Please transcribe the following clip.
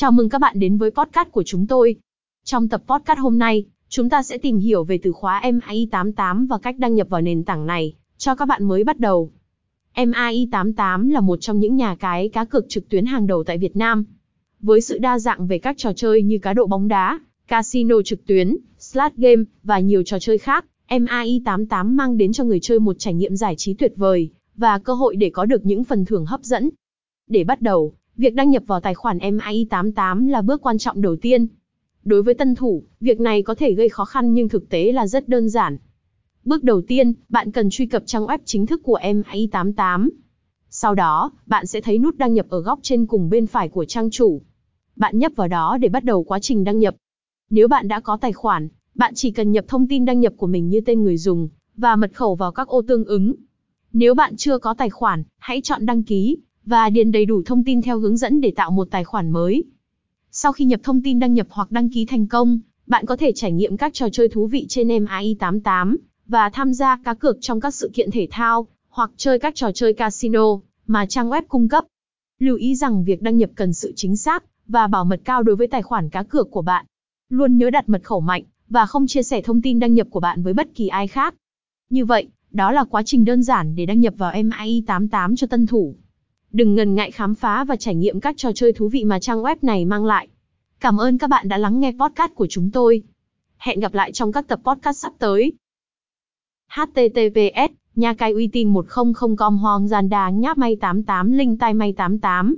Chào mừng các bạn đến với podcast của chúng tôi. Trong tập podcast hôm nay, chúng ta sẽ tìm hiểu về từ khóa MAI88 và cách đăng nhập vào nền tảng này cho các bạn mới bắt đầu. MAI88 là một trong những nhà cái cá cược trực tuyến hàng đầu tại Việt Nam. Với sự đa dạng về các trò chơi như cá độ bóng đá, casino trực tuyến, slot game và nhiều trò chơi khác, MAI88 mang đến cho người chơi một trải nghiệm giải trí tuyệt vời và cơ hội để có được những phần thưởng hấp dẫn. Để bắt đầu, việc đăng nhập vào tài khoản MI88 là bước quan trọng đầu tiên. Đối với tân thủ, việc này có thể gây khó khăn nhưng thực tế là rất đơn giản. Bước đầu tiên, bạn cần truy cập trang web chính thức của MI88. Sau đó, bạn sẽ thấy nút đăng nhập ở góc trên cùng bên phải của trang chủ. Bạn nhấp vào đó để bắt đầu quá trình đăng nhập. Nếu bạn đã có tài khoản, bạn chỉ cần nhập thông tin đăng nhập của mình như tên người dùng và mật khẩu vào các ô tương ứng. Nếu bạn chưa có tài khoản, hãy chọn đăng ký và điền đầy đủ thông tin theo hướng dẫn để tạo một tài khoản mới. Sau khi nhập thông tin đăng nhập hoặc đăng ký thành công, bạn có thể trải nghiệm các trò chơi thú vị trên MI88 và tham gia cá cược trong các sự kiện thể thao hoặc chơi các trò chơi casino mà trang web cung cấp. Lưu ý rằng việc đăng nhập cần sự chính xác và bảo mật cao đối với tài khoản cá cược của bạn. Luôn nhớ đặt mật khẩu mạnh và không chia sẻ thông tin đăng nhập của bạn với bất kỳ ai khác. Như vậy, đó là quá trình đơn giản để đăng nhập vào MI88 cho tân thủ. Đừng ngần ngại khám phá và trải nghiệm các trò chơi thú vị mà trang web này mang lại. Cảm ơn các bạn đã lắng nghe podcast của chúng tôi. Hẹn gặp lại trong các tập podcast sắp tới. https nha cái uy tín 100com hoang gian đà nháp may 88 linh tai may 88